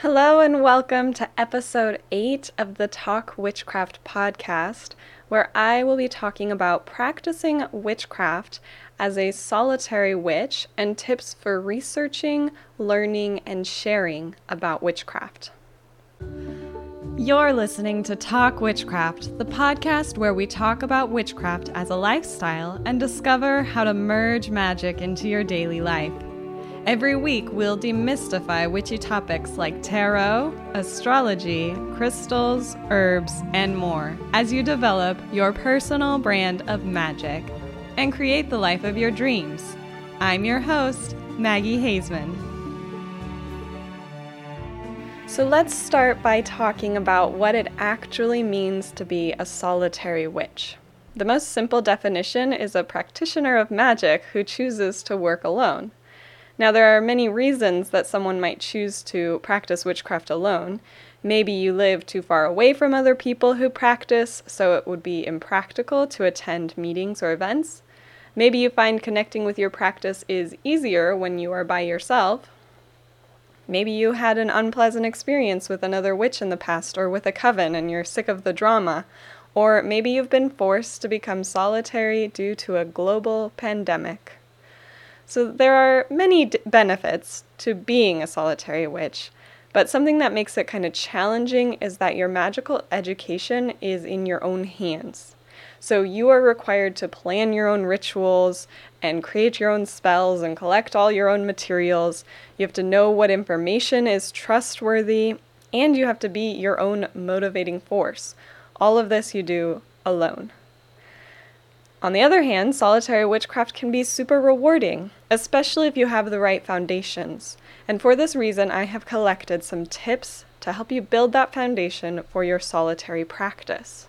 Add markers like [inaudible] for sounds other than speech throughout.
Hello, and welcome to episode 8 of the Talk Witchcraft podcast, where I will be talking about practicing witchcraft as a solitary witch and tips for researching, learning, and sharing about witchcraft. You're listening to Talk Witchcraft, the podcast where we talk about witchcraft as a lifestyle and discover how to merge magic into your daily life. Every week, we'll demystify witchy topics like tarot, astrology, crystals, herbs, and more as you develop your personal brand of magic and create the life of your dreams. I'm your host, Maggie Haseman. So let's start by talking about what it actually means to be a solitary witch. The most simple definition is a practitioner of magic who chooses to work alone. Now, there are many reasons that someone might choose to practice witchcraft alone. Maybe you live too far away from other people who practice, so it would be impractical to attend meetings or events. Maybe you find connecting with your practice is easier when you are by yourself. Maybe you had an unpleasant experience with another witch in the past or with a coven and you're sick of the drama. Or maybe you've been forced to become solitary due to a global pandemic. So there are many d- benefits to being a solitary witch, but something that makes it kind of challenging is that your magical education is in your own hands. So you are required to plan your own rituals and create your own spells and collect all your own materials. You have to know what information is trustworthy, and you have to be your own motivating force. All of this you do alone. On the other hand, solitary witchcraft can be super rewarding, especially if you have the right foundations. And for this reason, I have collected some tips to help you build that foundation for your solitary practice.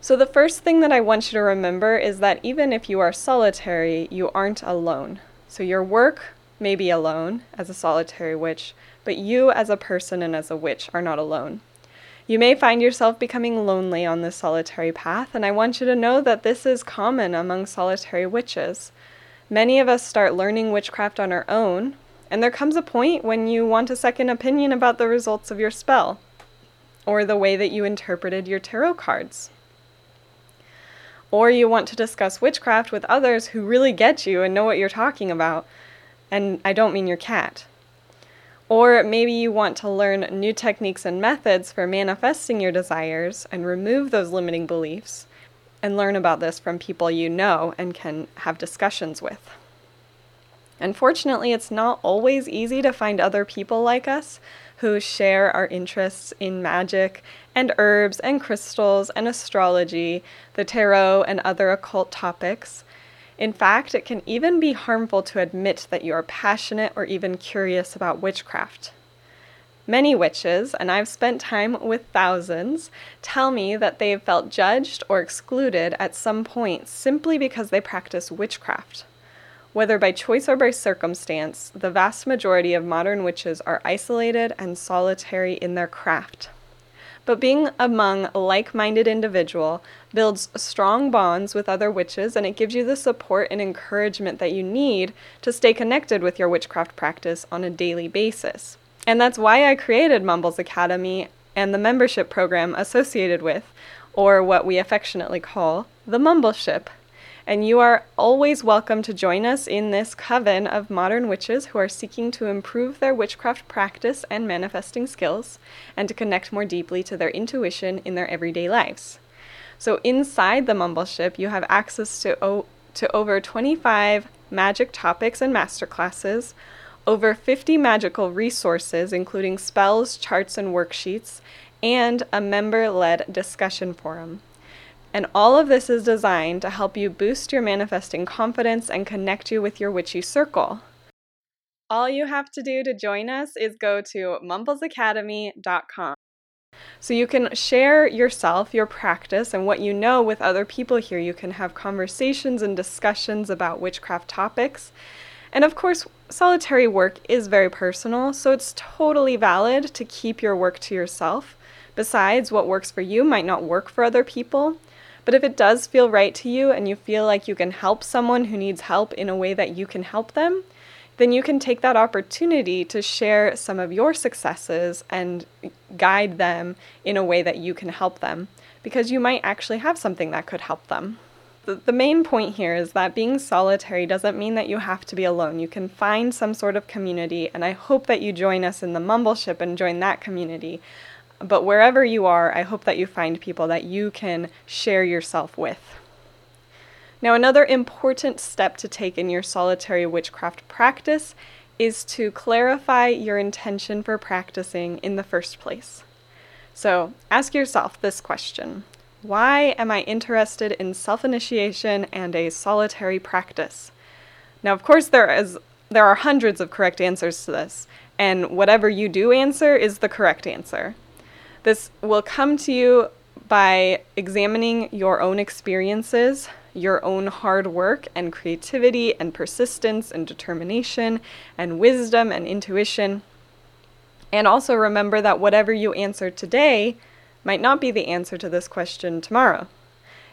So, the first thing that I want you to remember is that even if you are solitary, you aren't alone. So, your work may be alone as a solitary witch, but you as a person and as a witch are not alone. You may find yourself becoming lonely on this solitary path, and I want you to know that this is common among solitary witches. Many of us start learning witchcraft on our own, and there comes a point when you want a second opinion about the results of your spell, or the way that you interpreted your tarot cards. Or you want to discuss witchcraft with others who really get you and know what you're talking about. And I don't mean your cat. Or maybe you want to learn new techniques and methods for manifesting your desires and remove those limiting beliefs and learn about this from people you know and can have discussions with. Unfortunately, it's not always easy to find other people like us who share our interests in magic and herbs and crystals and astrology, the tarot, and other occult topics in fact, it can even be harmful to admit that you are passionate or even curious about witchcraft. Many witches, and I've spent time with thousands, tell me that they have felt judged or excluded at some point simply because they practice witchcraft. Whether by choice or by circumstance, the vast majority of modern witches are isolated and solitary in their craft. But being among like minded individual builds strong bonds with other witches and it gives you the support and encouragement that you need to stay connected with your witchcraft practice on a daily basis. And that's why I created Mumbles Academy and the membership program associated with, or what we affectionately call, the Mumbleship and you are always welcome to join us in this coven of modern witches who are seeking to improve their witchcraft practice and manifesting skills, and to connect more deeply to their intuition in their everyday lives. So, inside the Mumbleship, you have access to, o- to over 25 magic topics and masterclasses, over 50 magical resources, including spells, charts, and worksheets, and a member led discussion forum. And all of this is designed to help you boost your manifesting confidence and connect you with your witchy circle. All you have to do to join us is go to mumblesacademy.com. So you can share yourself, your practice, and what you know with other people here. You can have conversations and discussions about witchcraft topics. And of course, solitary work is very personal, so it's totally valid to keep your work to yourself. Besides, what works for you might not work for other people. But if it does feel right to you and you feel like you can help someone who needs help in a way that you can help them, then you can take that opportunity to share some of your successes and guide them in a way that you can help them because you might actually have something that could help them. The, main point here is that being solitary doesn't mean that you have to be alone. You can find some sort of community, and I hope that you join us in the Mumbleship and join that community. But wherever you are, I hope that you find people that you can share yourself with. Now, another important step to take in your solitary witchcraft practice is to clarify your intention for practicing in the first place. So, ask yourself this question Why am I interested in self initiation and a solitary practice? Now, of course, there is there are hundreds of correct answers to this, and whatever you do answer is the correct answer. This will come to you by examining your own experiences, your own hard work and creativity and persistence and determination and wisdom and intuition. And also remember that whatever you answer today might not be the answer to this question tomorrow.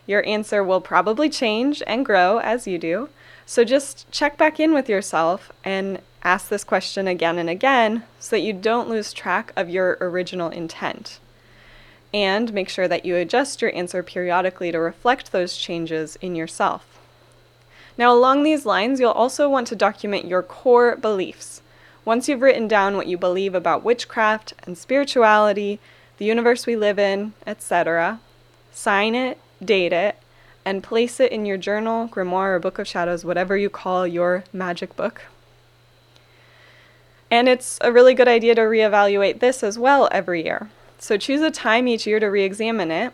Your answer will probably change and grow as you do. So just check back in with yourself and ask this question again and again so that you don't lose track of your original intent and make sure that you adjust your answer periodically to reflect those changes in yourself. Now, along these lines, you'll also want to document your core beliefs. Once you've written down what you believe about witchcraft and spirituality, the universe we live in, etc., sign it, date it, and place it in your journal, grimoire, or book of shadows, whatever you call your magic book. And it's a really good idea to reevaluate this as well every year. So choose a time each year to re examine it.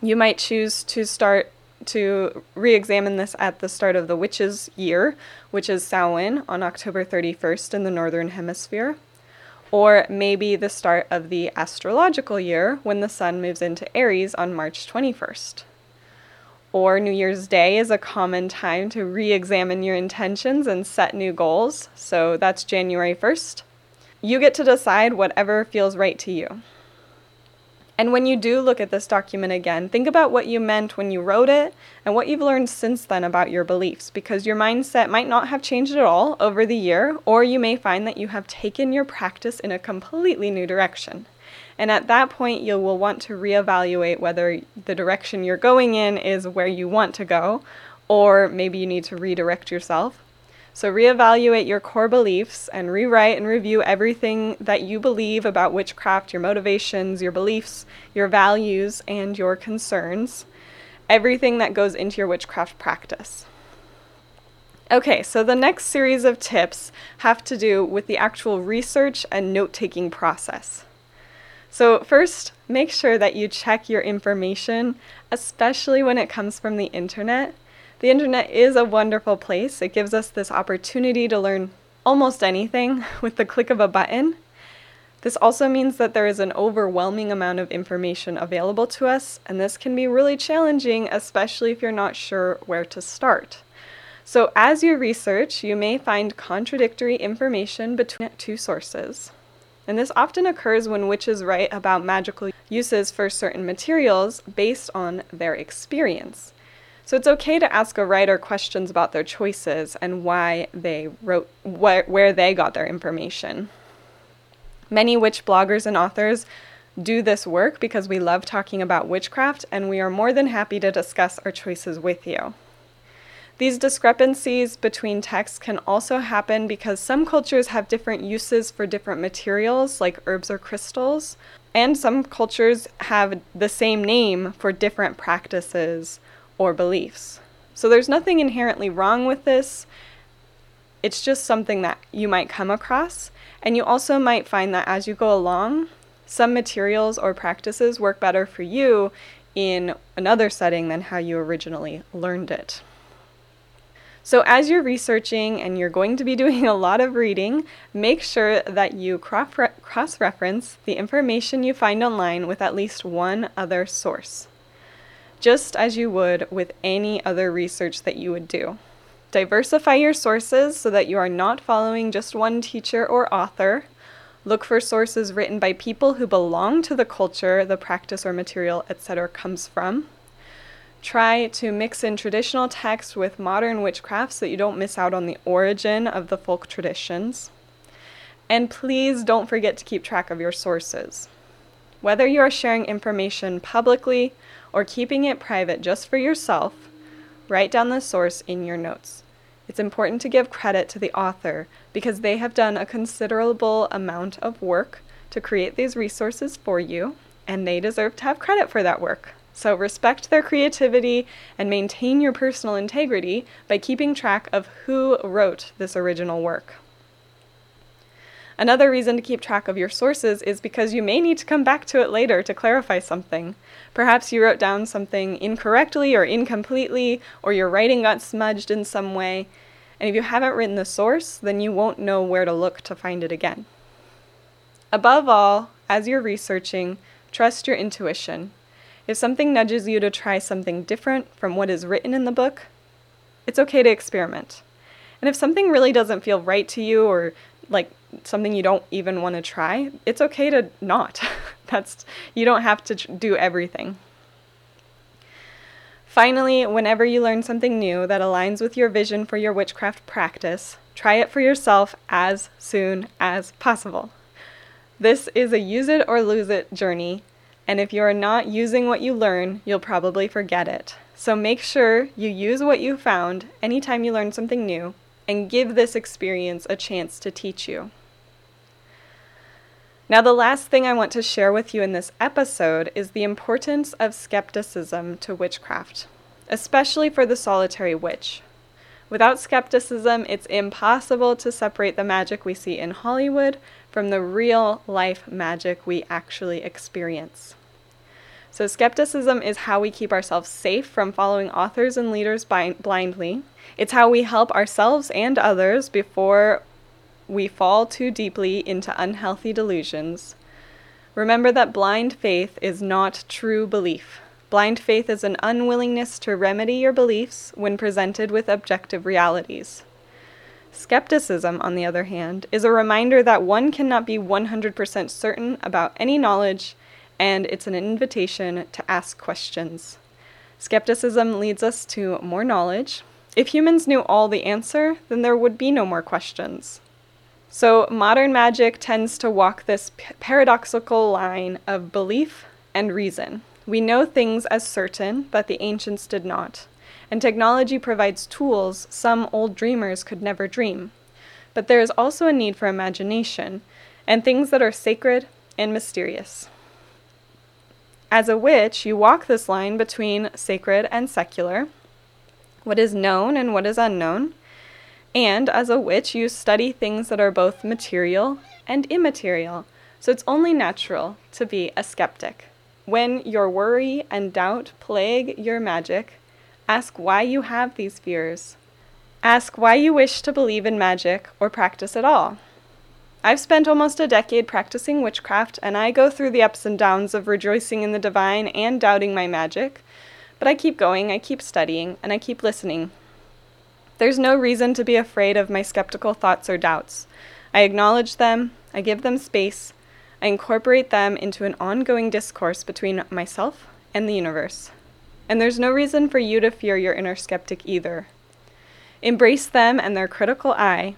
You might choose to start to re examine this at the start of the witches' year, which is Samhain on October 31st in the Northern Hemisphere. Or maybe the start of the astrological year when the sun moves into Aries on March 21st. Or New Year's Day is a common time to re examine your intentions and set new goals. So that's January 1st. You get to decide whatever feels right to you. And when you do look at this document again, think about what you meant when you wrote it and what you've learned since then about your beliefs, because your mindset might not have changed at all over the year, or you may find that you have taken your practice in a completely new direction. And at that point, you will want to reevaluate whether the direction you're going in is where you want to go, or maybe you need to redirect yourself. So, reevaluate your core beliefs and rewrite and review everything that you believe about witchcraft, your motivations, your beliefs, your values, and your concerns. Everything that goes into your witchcraft practice. Okay, so the next series of tips have to do with the actual research and note taking process. So, first, make sure that you check your information, especially when it comes from the internet the internet is a wonderful place. It gives us this opportunity to learn almost anything [laughs] with the click of a button. This also means that there is an overwhelming amount of information available to us, and this can be really challenging, especially if you're not sure where to start. So, as you research, you may find contradictory information between two sources. And this often occurs when witches write about magical uses for certain materials based on their experience. So it's okay to ask a writer questions about their choices and why they wrote wh- where they got their information. Many witch bloggers and authors do this work because we love talking about witchcraft and we are more than happy to discuss our choices with you. These discrepancies between texts can also happen because some cultures have different uses for different materials, like herbs or crystals, and some cultures have the same name for different practices or beliefs. So there's nothing inherently wrong with this. It's just something that you might come across. And you also might find that as you go along, some materials or practices work better for you in another setting than how you originally learned it. So, as you're researching and you're going to be [laughs] doing a lot of reading, make sure that you cross reference the information you find online with at least one other source just as you would with any other research that you would do. Diversify your sources so that you are not following just one teacher or author. Look for sources written by people who belong to the culture the practice or material, etc., comes from. Try to mix in traditional texts with modern witchcraft so that you don't miss out on the origin of the folk traditions. And please don't forget to keep track of your sources. Whether you are sharing information publicly or keeping it private just for yourself, write down the source in your notes. It's important to give credit to the author because they have done a considerable amount of work to create these resources for you, and they deserve to have credit for that work. So respect their creativity and maintain your personal integrity by keeping track of who wrote this original work. Another reason to keep track of your sources is because you may need to come back to it later to clarify something. Perhaps you wrote down something incorrectly or incompletely, or your writing got smudged in some way. And if you haven't written the source, then you won't know where to look to find it again. Above all, as you're researching, trust your intuition. If something nudges you to try something different from what is written in the book, it's okay to experiment. And if something really doesn't feel right to you or like something you don't even want to try, it's okay to not. [laughs] That's you don't have to do everything. Finally, whenever you learn something new that aligns with your vision for your witchcraft practice, try it for yourself as soon as possible. This is a use it or lose it journey, and if you are not using what you learn, you'll probably forget it. So make sure you use what you found anytime you learn something new and give this experience a chance to teach you. Now, the last thing I want to share with you in this episode is the importance of skepticism to witchcraft, especially for the solitary witch. Without skepticism, it's impossible to separate the magic we see in Hollywood from the real life magic we actually experience. So, skepticism is how we keep ourselves safe from following authors and leaders blindly. It's how we help ourselves and others before we fall too deeply into unhealthy delusions. Remember that blind faith is not true belief. Blind faith is an unwillingness to remedy your beliefs when presented with objective realities. Skepticism, on the other hand, is a reminder that one cannot be 100% certain about any knowledge and it's an invitation to ask questions. Skepticism leads us to more knowledge. If humans knew all the answer, then there would be no more questions. So, modern magic tends to walk this p- paradoxical line of belief and reason. We know things as certain, that the ancients did not. And technology provides tools some old dreamers could never dream. But there is also a need for imagination and things that are sacred and mysterious. As a witch, you walk this line between sacred and secular, what is known and what is unknown. And as a witch, you study things that are both material and immaterial. So it's only natural to be a skeptic. When your worry and doubt plague your magic, ask why you have these fears. Ask why you wish to believe in magic or practice at all. I've spent almost a decade practicing witchcraft, and I go through the ups and downs of rejoicing in the divine and doubting my magic. But I keep going, I keep studying, and I keep listening. There's no reason to be afraid of my skeptical thoughts or doubts. I acknowledge them, I give them space, I incorporate them into an ongoing discourse between myself and the universe. And there's no reason for you to fear your inner skeptic either. Embrace them and their critical eye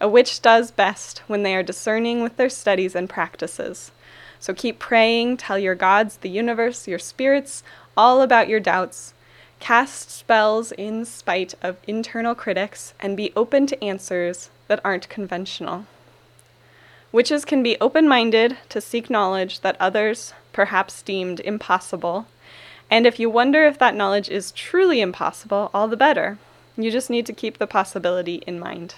a witch does best when they are discerning with their studies and practices. So keep praying, tell your gods, the universe, your spirits, all about your doubts. Cast spells in spite of internal critics and be open to answers that aren't conventional. Witches can be open minded to seek knowledge that others perhaps deemed impossible. And if you wonder if that knowledge is truly impossible, all the better. You just need to keep the possibility in mind.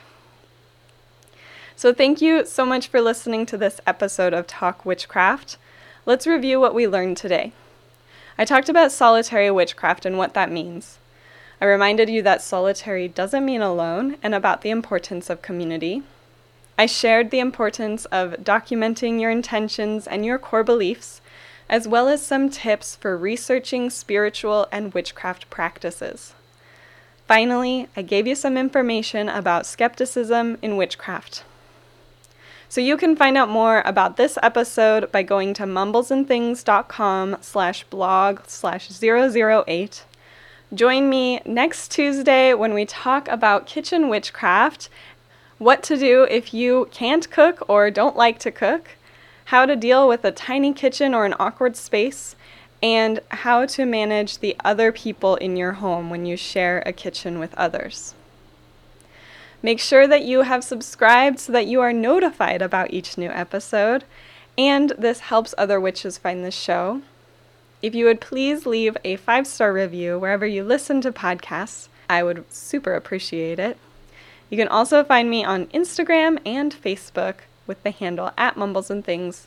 So, thank you so much for listening to this episode of Talk Witchcraft. Let's review what we learned today. I talked about solitary witchcraft and what that means. I reminded you that solitary doesn't mean alone and about the importance of community. I shared the importance of documenting your intentions and your core beliefs, as well as some tips for researching spiritual and witchcraft practices. Finally, I gave you some information about skepticism in witchcraft. So you can find out more about this episode by going to mumblesandthings.com slash blog slash 008. Join me next Tuesday when we talk about kitchen witchcraft, what to do if you can't cook or don't like to cook, how to deal with a tiny kitchen or an awkward space, and how to manage the other people in your home when you share a kitchen with others. Make sure that you have subscribed so that you are notified about each new episode, and this helps other witches find the show. If you would please leave a five star review wherever you listen to podcasts, I would super appreciate it. You can also find me on Instagram and Facebook with the handle at Mumbles and Things.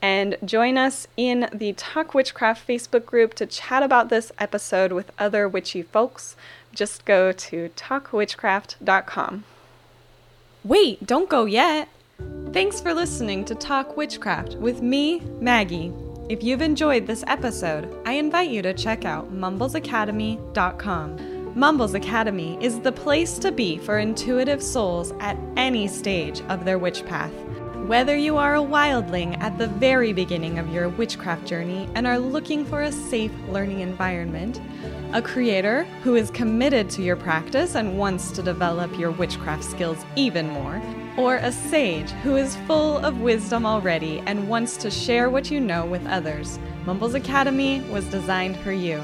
And join us in the Talk Witchcraft Facebook group to chat about this episode with other witchy folks. Just go to talkwitchcraft.com. Wait, don't go yet! Thanks for listening to Talk Witchcraft with me, Maggie. If you've enjoyed this episode, I invite you to check out mumblesacademy.com. Mumbles Academy is the place to be for intuitive souls at any stage of their witch path. Whether you are a wildling at the very beginning of your witchcraft journey and are looking for a safe learning environment, a creator who is committed to your practice and wants to develop your witchcraft skills even more, or a sage who is full of wisdom already and wants to share what you know with others, Mumbles Academy was designed for you.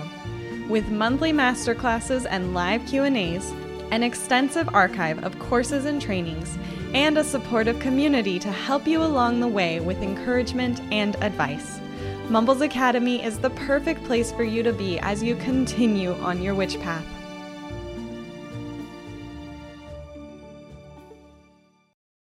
With monthly masterclasses and live Q&As, an extensive archive of courses and trainings, and a supportive community to help you along the way with encouragement and advice. Mumbles Academy is the perfect place for you to be as you continue on your witch path.